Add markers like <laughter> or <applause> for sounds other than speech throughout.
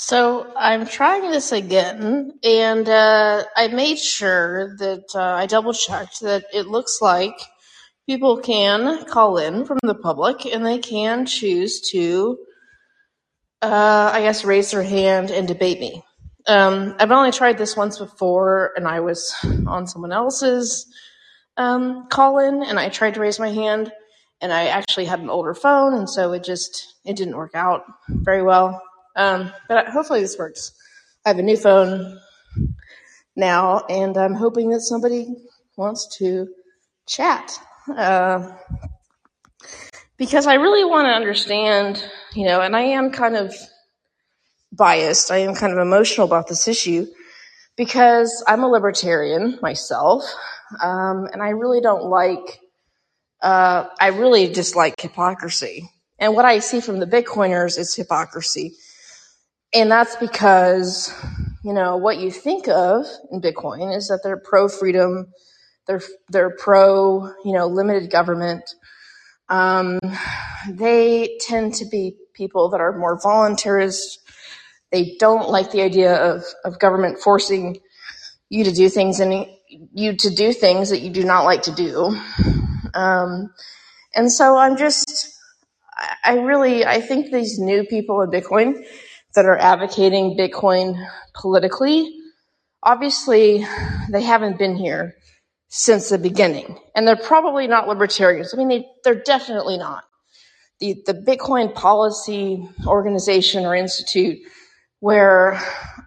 So I'm trying this again, and uh, I made sure that uh, I double checked that it looks like people can call in from the public and they can choose to, uh, I guess, raise their hand and debate me. Um, I've only tried this once before, and I was on someone else's um, call in, and I tried to raise my hand, and I actually had an older phone, and so it just it didn't work out very well. Um, but hopefully this works. I have a new phone now, and I'm hoping that somebody wants to chat. Uh, because I really want to understand, you know, and I am kind of biased. I am kind of emotional about this issue because I'm a libertarian myself, um, and I really don't like. Uh, I really dislike hypocrisy, and what I see from the Bitcoiners is hypocrisy, and that's because you know what you think of in Bitcoin is that they're pro freedom, they're they're pro you know limited government. Um, they tend to be people that are more voluntarist they don't like the idea of, of government forcing you to do things and you to do things that you do not like to do. Um, and so I'm just, I really, I think these new people in Bitcoin that are advocating Bitcoin politically, obviously they haven't been here since the beginning. And they're probably not libertarians. I mean, they, they're definitely not. The, the Bitcoin Policy Organization or Institute where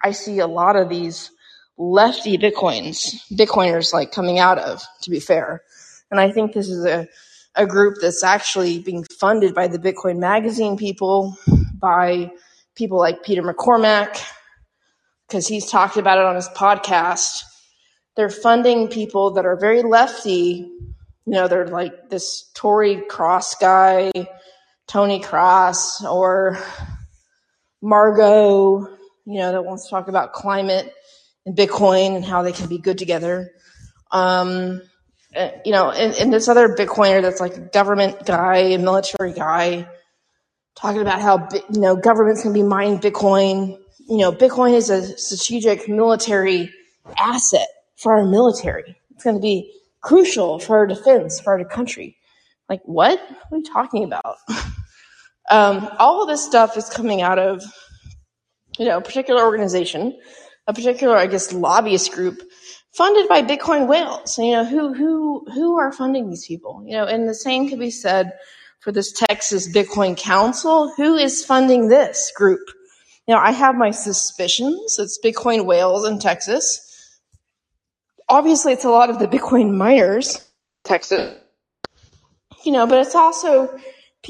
I see a lot of these lefty Bitcoins, Bitcoiners like coming out of, to be fair. And I think this is a, a group that's actually being funded by the Bitcoin magazine people, by people like Peter McCormack, because he's talked about it on his podcast. They're funding people that are very lefty. You know, they're like this Tory Cross guy, Tony Cross, or Margot, you know, that wants to talk about climate and Bitcoin and how they can be good together. Um, uh, you know, and, and this other Bitcoiner that's like a government guy, a military guy, talking about how you know governments can be mining Bitcoin. You know, Bitcoin is a strategic military asset for our military. It's going to be crucial for our defense, for our country. Like, what? What are you talking about? <laughs> Um, all of this stuff is coming out of, you know, a particular organization, a particular, I guess, lobbyist group funded by Bitcoin whales. You know, who, who, who are funding these people? You know, and the same could be said for this Texas Bitcoin Council. Who is funding this group? You know, I have my suspicions. It's Bitcoin whales in Texas. Obviously, it's a lot of the Bitcoin miners, Texas. You know, but it's also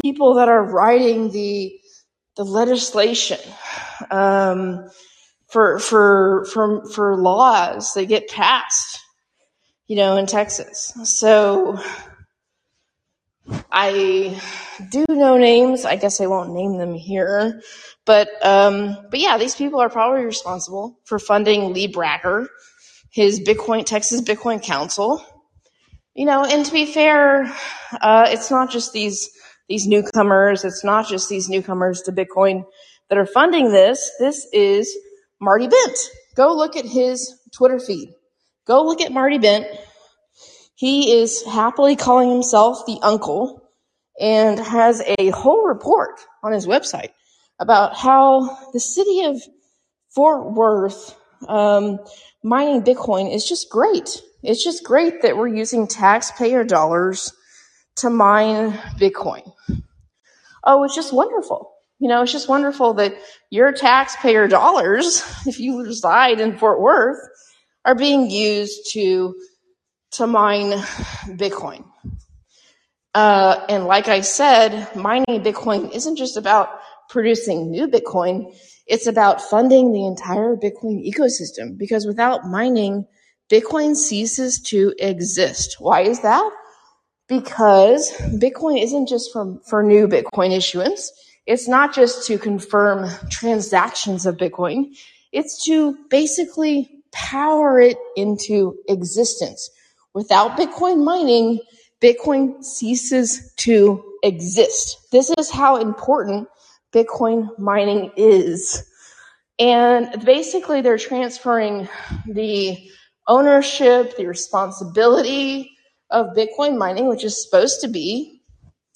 people that are writing the the legislation um, for for for for laws that get passed, you know, in Texas. So I do know names. I guess I won't name them here, but um, but yeah, these people are probably responsible for funding Lee Bratcher, his Bitcoin Texas Bitcoin Council. You know, and to be fair, uh, it's not just these these newcomers. It's not just these newcomers to Bitcoin that are funding this. This is Marty Bent. Go look at his Twitter feed. Go look at Marty Bent. He is happily calling himself the uncle and has a whole report on his website about how the city of Fort Worth um, mining Bitcoin is just great. It's just great that we're using taxpayer dollars to mine Bitcoin. Oh, it's just wonderful. You know, it's just wonderful that your taxpayer dollars, <laughs> if you reside in Fort Worth, are being used to to mine Bitcoin. Uh, and like I said, mining Bitcoin isn't just about producing new Bitcoin. It's about funding the entire Bitcoin ecosystem because without mining, Bitcoin ceases to exist. Why is that? because Bitcoin isn't just for, for new Bitcoin issuance. It's not just to confirm transactions of Bitcoin. It's to basically power it into existence. Without Bitcoin mining, Bitcoin ceases to exist. This is how important Bitcoin mining is. And basically, they're transferring the ownership, the responsibility of Bitcoin mining, which is supposed to be,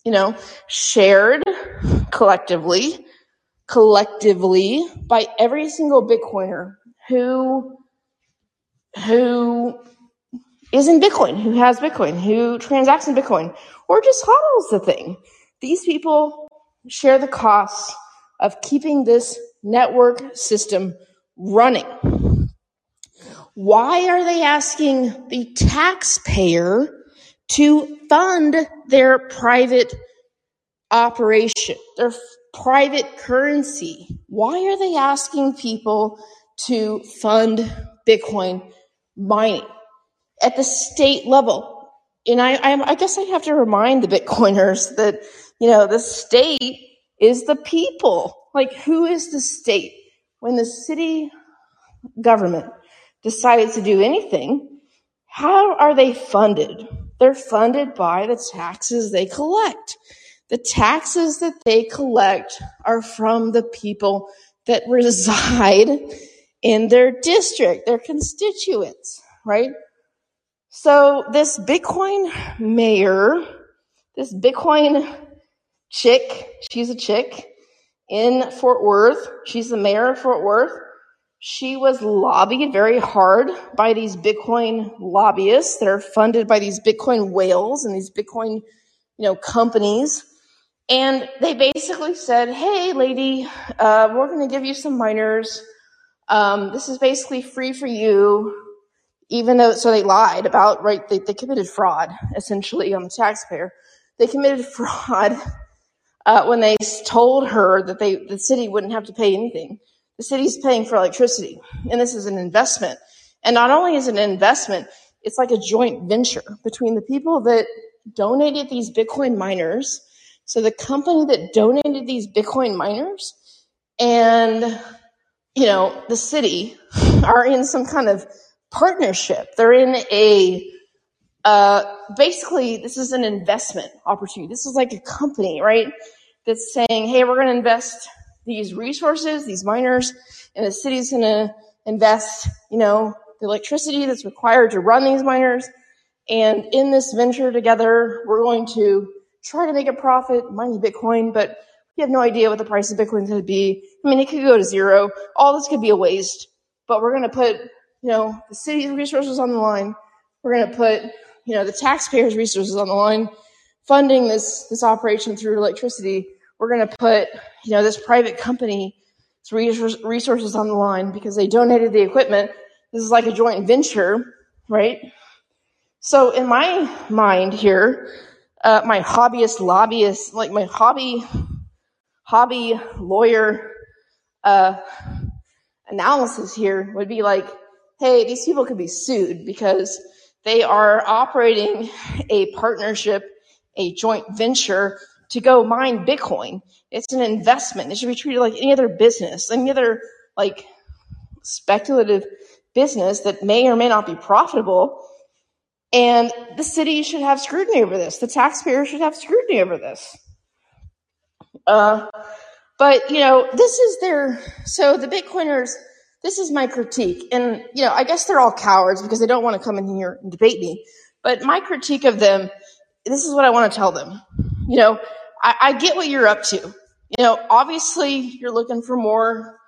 you know, shared collectively, collectively by every single Bitcoiner who who is in Bitcoin, who has Bitcoin, who transacts in Bitcoin, or just hodls the thing. These people share the costs of keeping this network system running. Why are they asking the taxpayer to fund their private operation, their f- private currency? Why are they asking people to fund Bitcoin mining at the state level? And I, I, I guess I have to remind the Bitcoiners that, you know, the state is the people. Like, who is the state? When the city government decides to do anything, how are they funded? They're funded by the taxes they collect. The taxes that they collect are from the people that <laughs> reside in their district, their constituents, right? So this Bitcoin mayor, this Bitcoin chick, she's a chick in Fort Worth. She's the mayor of Fort Worth. She was lobbied very hard by these Bitcoin lobbyists that are funded by these Bitcoin whales and these Bitcoin, you know, companies. And they basically said, "Hey, lady, uh, we're going to give you some miners. Um, this is basically free for you." Even though, so they lied about right. They, they committed fraud essentially on the taxpayer. They committed <laughs> fraud uh, when they told her that they the city wouldn't have to pay anything. The city's paying for electricity, and this is an investment. And not only is it an investment, it's like a joint venture between the people that donated these Bitcoin miners. So the company that donated these Bitcoin miners and you know the city are in some kind of partnership. They're in a uh, basically, this is an investment opportunity. This is like a company, right? That's saying, hey, we're going to invest these resources, these miners, and the city's going to invest, you know, the electricity that's required to run these miners. And in this venture together, we're going to try to make a profit mining Bitcoin, but we have no idea what the price of Bitcoin is going to be. I mean, it could go to zero. All this could be a waste, but we're going to put, you know, the city's resources on the line. We're going to put you know, the taxpayers' resources on the line, funding this this operation through electricity. We're going to put, you know, this private company's resources on the line because they donated the equipment. This is like a joint venture, right? So in my mind here, uh, my hobbyist lobbyist, like my hobby hobby lawyer uh, analysis here would be like, hey, these people could be sued because they are operating a partnership, a joint venture to go mine Bitcoin. It's an investment. It should be treated like any other business, any other like speculative business that may or may not be profitable. And the city should have scrutiny over this. The taxpayer should have scrutiny over this. Uh, but you know, this is their so the Bitcoiners this is my critique. And, you know, I guess they're all cowards because they don't want to come in here and debate me. But my critique of them, this is what I want to tell them. You know, I, I get what you're up to. You know, obviously you're looking for more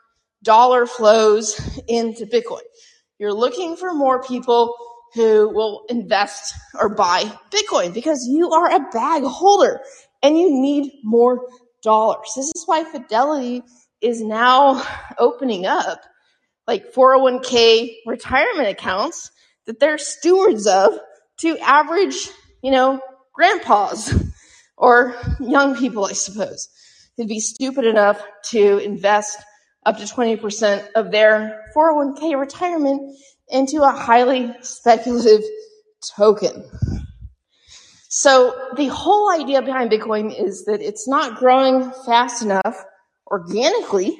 dollar flows into Bitcoin. You're looking for more people who will invest or buy Bitcoin because you are a bag holder and you need more dollars. This is why Fidelity is now opening up like 401k retirement accounts that they're stewards of to average, you know, grandpas <laughs> or young people, I suppose, who'd be stupid enough to invest up to 20% of their 401k retirement into a highly speculative token. So the whole idea behind Bitcoin is that it's not growing fast enough organically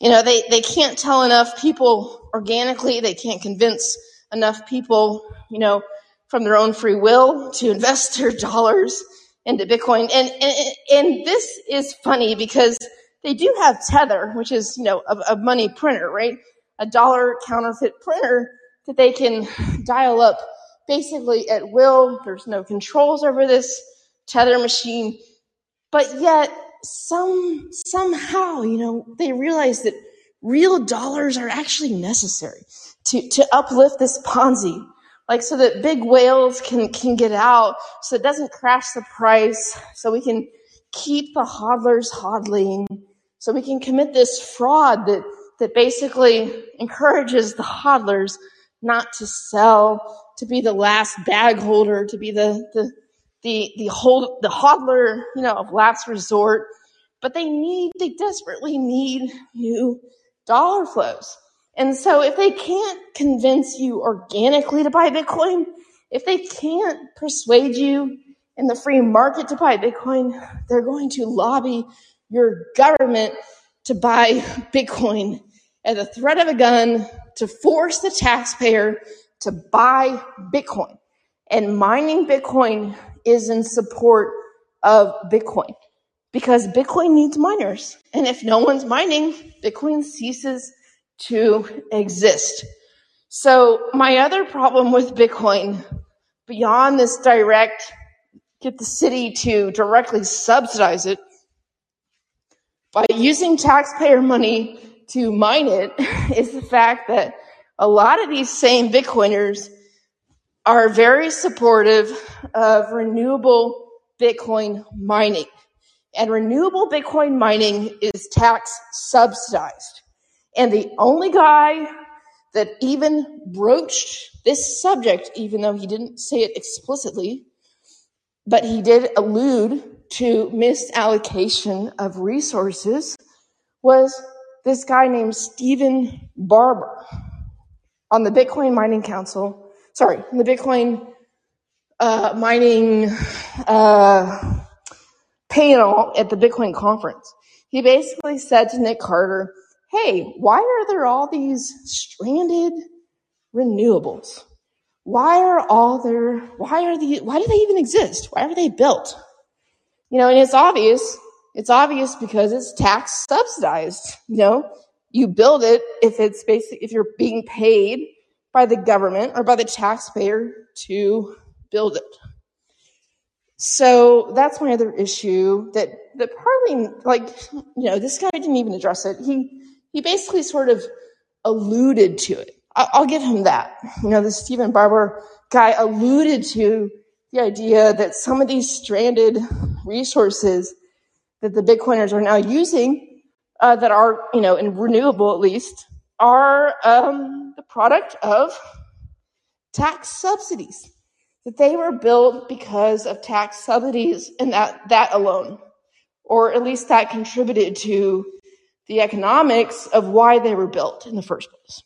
you know, they, they can't tell enough people organically, they can't convince enough people, you know, from their own free will to <laughs> invest their dollars into Bitcoin. And, and, and this is funny because they do have Tether, which is, you know, a, a money printer, right? A dollar counterfeit printer that they can <laughs> dial up basically at will. There's no controls over this Tether machine. But yet, some, somehow, you know, they realize that real dollars are actually necessary to, to uplift this Ponzi. Like so that big whales can, can get out, so it doesn't crash the price, so we can keep the hodlers hodling, so we can commit this fraud that, that basically encourages the hodlers not to sell, to be the last bag holder, to be the, the, the, the hold, the hodler, you know, of last resort. But they need, they desperately need new dollar flows. And so if they can't convince you organically to buy Bitcoin, if they can't persuade you in the free market to buy Bitcoin, they're going to lobby your government to buy <laughs> Bitcoin at the threat of a gun to force the taxpayer to buy Bitcoin. And mining Bitcoin is in support of Bitcoin because Bitcoin needs miners. And if no one's mining, Bitcoin ceases to exist. So my other problem with Bitcoin, beyond this direct, get the city to directly subsidize it by using taxpayer money to mine it, <laughs> is the fact that a lot of these same Bitcoiners are very supportive of renewable Bitcoin mining. And renewable Bitcoin mining is tax subsidized. And the only guy that even broached this subject, even though he didn't say it explicitly, but he did allude to misallocation of resources, was this guy named Stephen Barbour on the Bitcoin Mining Council, sorry, the Bitcoin uh, mining uh, panel at the Bitcoin conference. He basically said to Nick Carter, hey, why are there all these stranded renewables? Why are all there, why are the, why do they even exist? Why are they built? You know, and it's obvious. It's obvious because it's tax subsidized. You know, you build it if it's basically, if you're being paid by the government or by the taxpayer to build it. So that's my other issue that, that partly, like, you know, this guy didn't even address it. He, he basically sort of alluded to it. I- I'll give him that. You know, the Stephen Barbour guy alluded to the idea that some of these stranded resources that the Bitcoiners are now using, uh, that are, you know, in renewable at least, are um, product of tax subsidies. That they were built because of tax subsidies and that, that alone. Or at least that contributed to the economics of why they were built in the first place.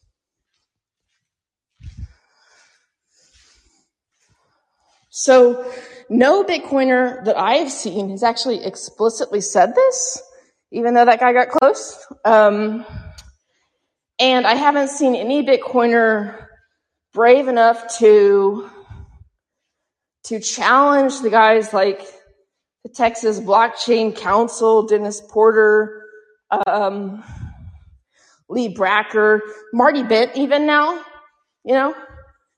So, no Bitcoiner that I have seen has actually explicitly said this, even though that guy got close. Um, and I haven't seen any Bitcoiner brave enough to to challenge the guys like the Texas Blockchain Council, Dennis Porter, um, Lee Bratcher, Marty Bent, even now, you know,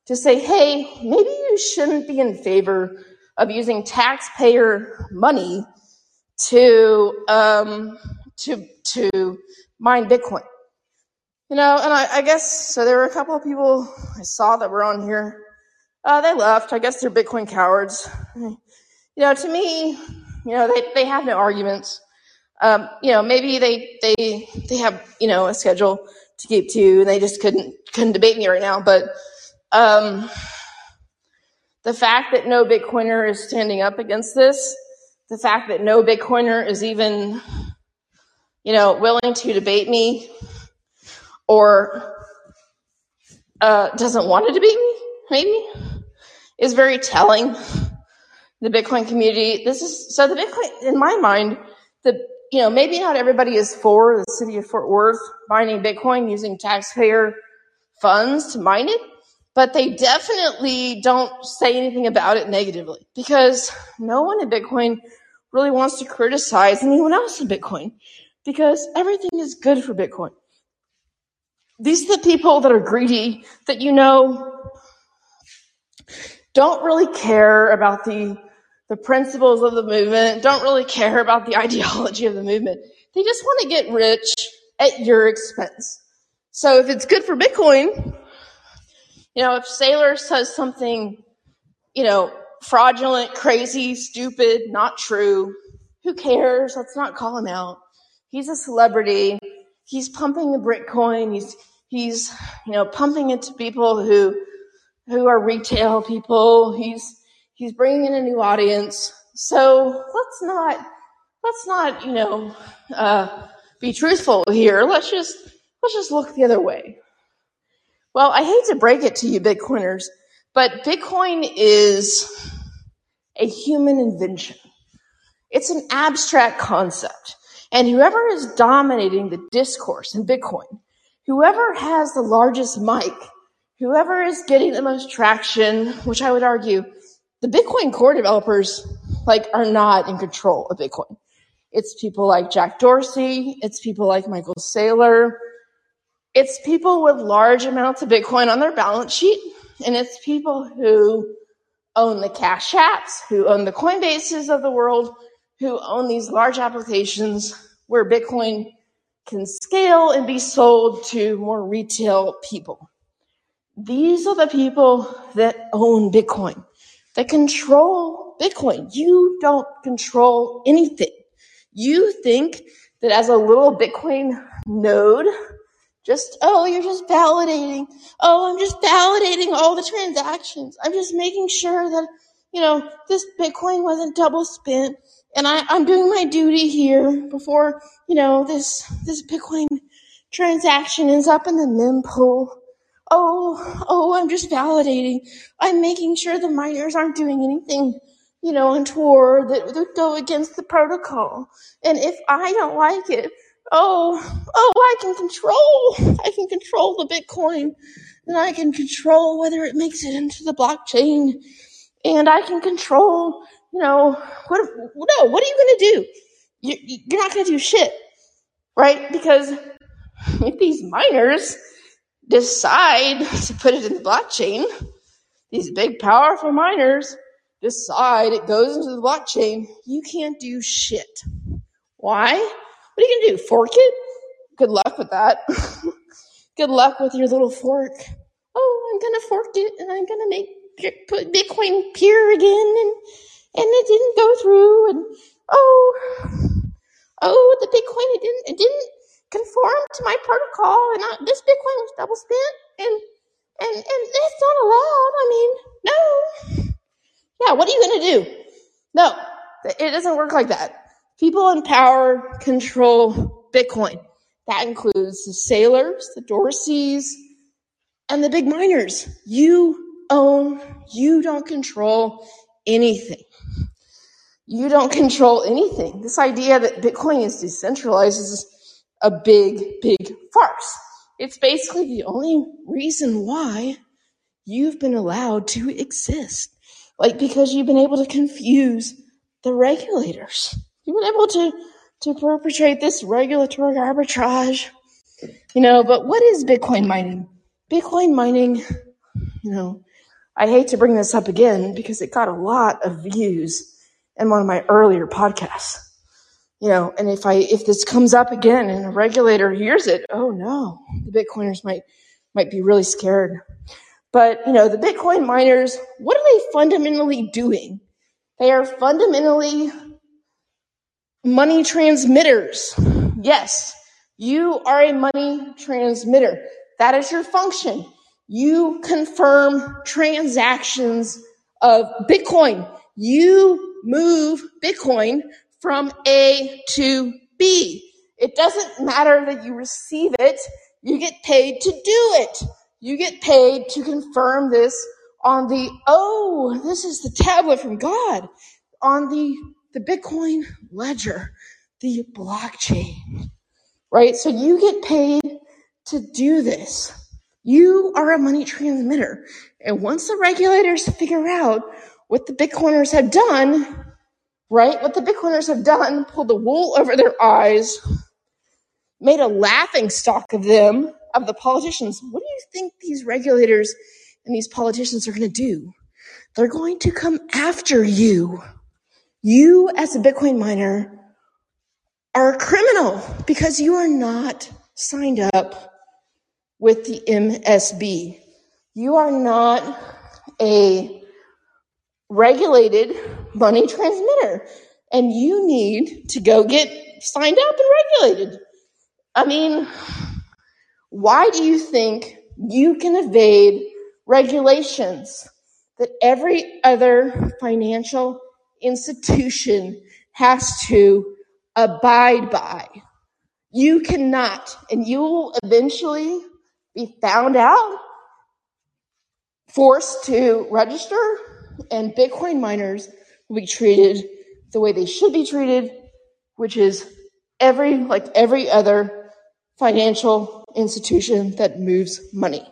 to say, hey, maybe you shouldn't be in favor of using taxpayer money to um, to to mine Bitcoin. You know, and I, I guess so. There were a couple of people I saw that were on here. Uh, they left. I guess they're Bitcoin cowards. You know, to me, you know, they, they have no arguments. Um, you know, maybe they they they have you know a schedule to keep to, and they just couldn't couldn't debate me right now. But um, the fact that no Bitcoiner is standing up against this, the fact that no Bitcoiner is even you know willing to debate me or uh, doesn't want it to debate me, maybe, is very telling. The Bitcoin community, this is so the Bitcoin in my mind, the you know, maybe not everybody is for the city of Fort Worth mining Bitcoin using taxpayer funds to mine it, but they definitely don't say anything about it negatively because no one in Bitcoin really wants to criticize anyone else in Bitcoin. because everything is good for Bitcoin. These are the people that are greedy, that you know don't really care about the the principles of the movement, don't really care about the <laughs> ideology of the movement. They just want to get rich at your expense. So if it's good for Bitcoin, you know, if Saylor says something, you know, fraudulent, crazy, stupid, not true, who cares? Let's not call him out. He's a celebrity. He's pumping the Bitcoin. He's he's you know pumping it to people who who are retail people. He's he's bringing in a new audience. So let's not let's not you know uh, be truthful here. Let's just let's just look the other way. Well, I hate to break it to you, Bitcoiners, but Bitcoin is a human invention. It's an abstract concept. And whoever is dominating the discourse in Bitcoin, whoever has the largest mic, whoever is getting the most traction, which I would argue the Bitcoin core developers like are not in control of Bitcoin. It's people like Jack Dorsey, it's people like Michael Saylor, it's people with large amounts of Bitcoin on their balance sheet, and it's people who own the Cash Apps, who own the Coinbases of the world, who own these large applications where Bitcoin can scale and be sold to more retail people. These are the people that own Bitcoin, that control Bitcoin. You don't control anything. You think that as a little Bitcoin node, just, oh, you're just validating. Oh, I'm just validating all the transactions. I'm just making sure that, you know, this Bitcoin wasn't double spent and I, I'm doing my duty here before, you know, this, this Bitcoin transaction ends up in the mempool. Oh, oh, I'm just validating. I'm making sure the miners aren't doing anything, you know, untoward that would go against the protocol. And if I don't like it, oh, oh, I can control, I can control the Bitcoin and I can control whether it makes it into the blockchain and I can control, you know, what, no, what are you going to do? You, you're not going to do shit, right? Because if these miners decide to put it in the blockchain, these big, powerful miners decide it goes into the blockchain, you can't do shit. Why? What are you going to do? Fork it? Good luck with that. <laughs> Good luck with your little fork. Oh, I'm going to fork it and I'm going to make put Bitcoin pure again and and it didn't go through and oh oh the Bitcoin it didn't it didn't conform to my protocol and I, this Bitcoin was double spent and and and that's not allowed. I mean, no. Yeah, what are you gonna do? No, it doesn't work like that. People in power control Bitcoin. That includes the Saylors the Dorseys, and the big miners. You own, you don't control anything. You don't control anything. This idea that Bitcoin is decentralized is a big, big farce. It's basically the only reason why you've been allowed to exist. Like, because you've been able to confuse the regulators. You've been able to, to perpetrate this regulatory arbitrage. You know, but what is Bitcoin mining? Bitcoin mining, you know, I hate to bring this up again because it got a lot of views in one of my earlier podcasts. You know, and if I if this comes up again and a regulator hears it, oh no, the Bitcoiners might might be really scared. But you know, the Bitcoin miners, what are they fundamentally doing? They are fundamentally money transmitters. Yes, you are a money transmitter. That is your function. You confirm transactions of Bitcoin. You move Bitcoin from A to B. It doesn't matter that you receive it. You get paid to do it. You get paid to confirm this on the, oh, this is the tablet from God on the, the Bitcoin ledger, the blockchain, right? So you get paid to do this. You are a money transmitter. And once the regulators figure out what the Bitcoiners have done, right? What the Bitcoiners have done, pulled the wool over their eyes, made a laughing stock of them, of the politicians. What do you think these regulators and these politicians are going to do? They're going to come after you. You, as a Bitcoin miner, are a criminal because you are not signed up with the MSB. You are not a regulated money transmitter and you need to go get signed up and regulated. I mean, why do you think you can evade regulations that every other financial institution has to abide by? You cannot, and you will eventually be found out, forced to register, and Bitcoin miners will be treated the way they should be treated, which is every like every other financial institution that moves money.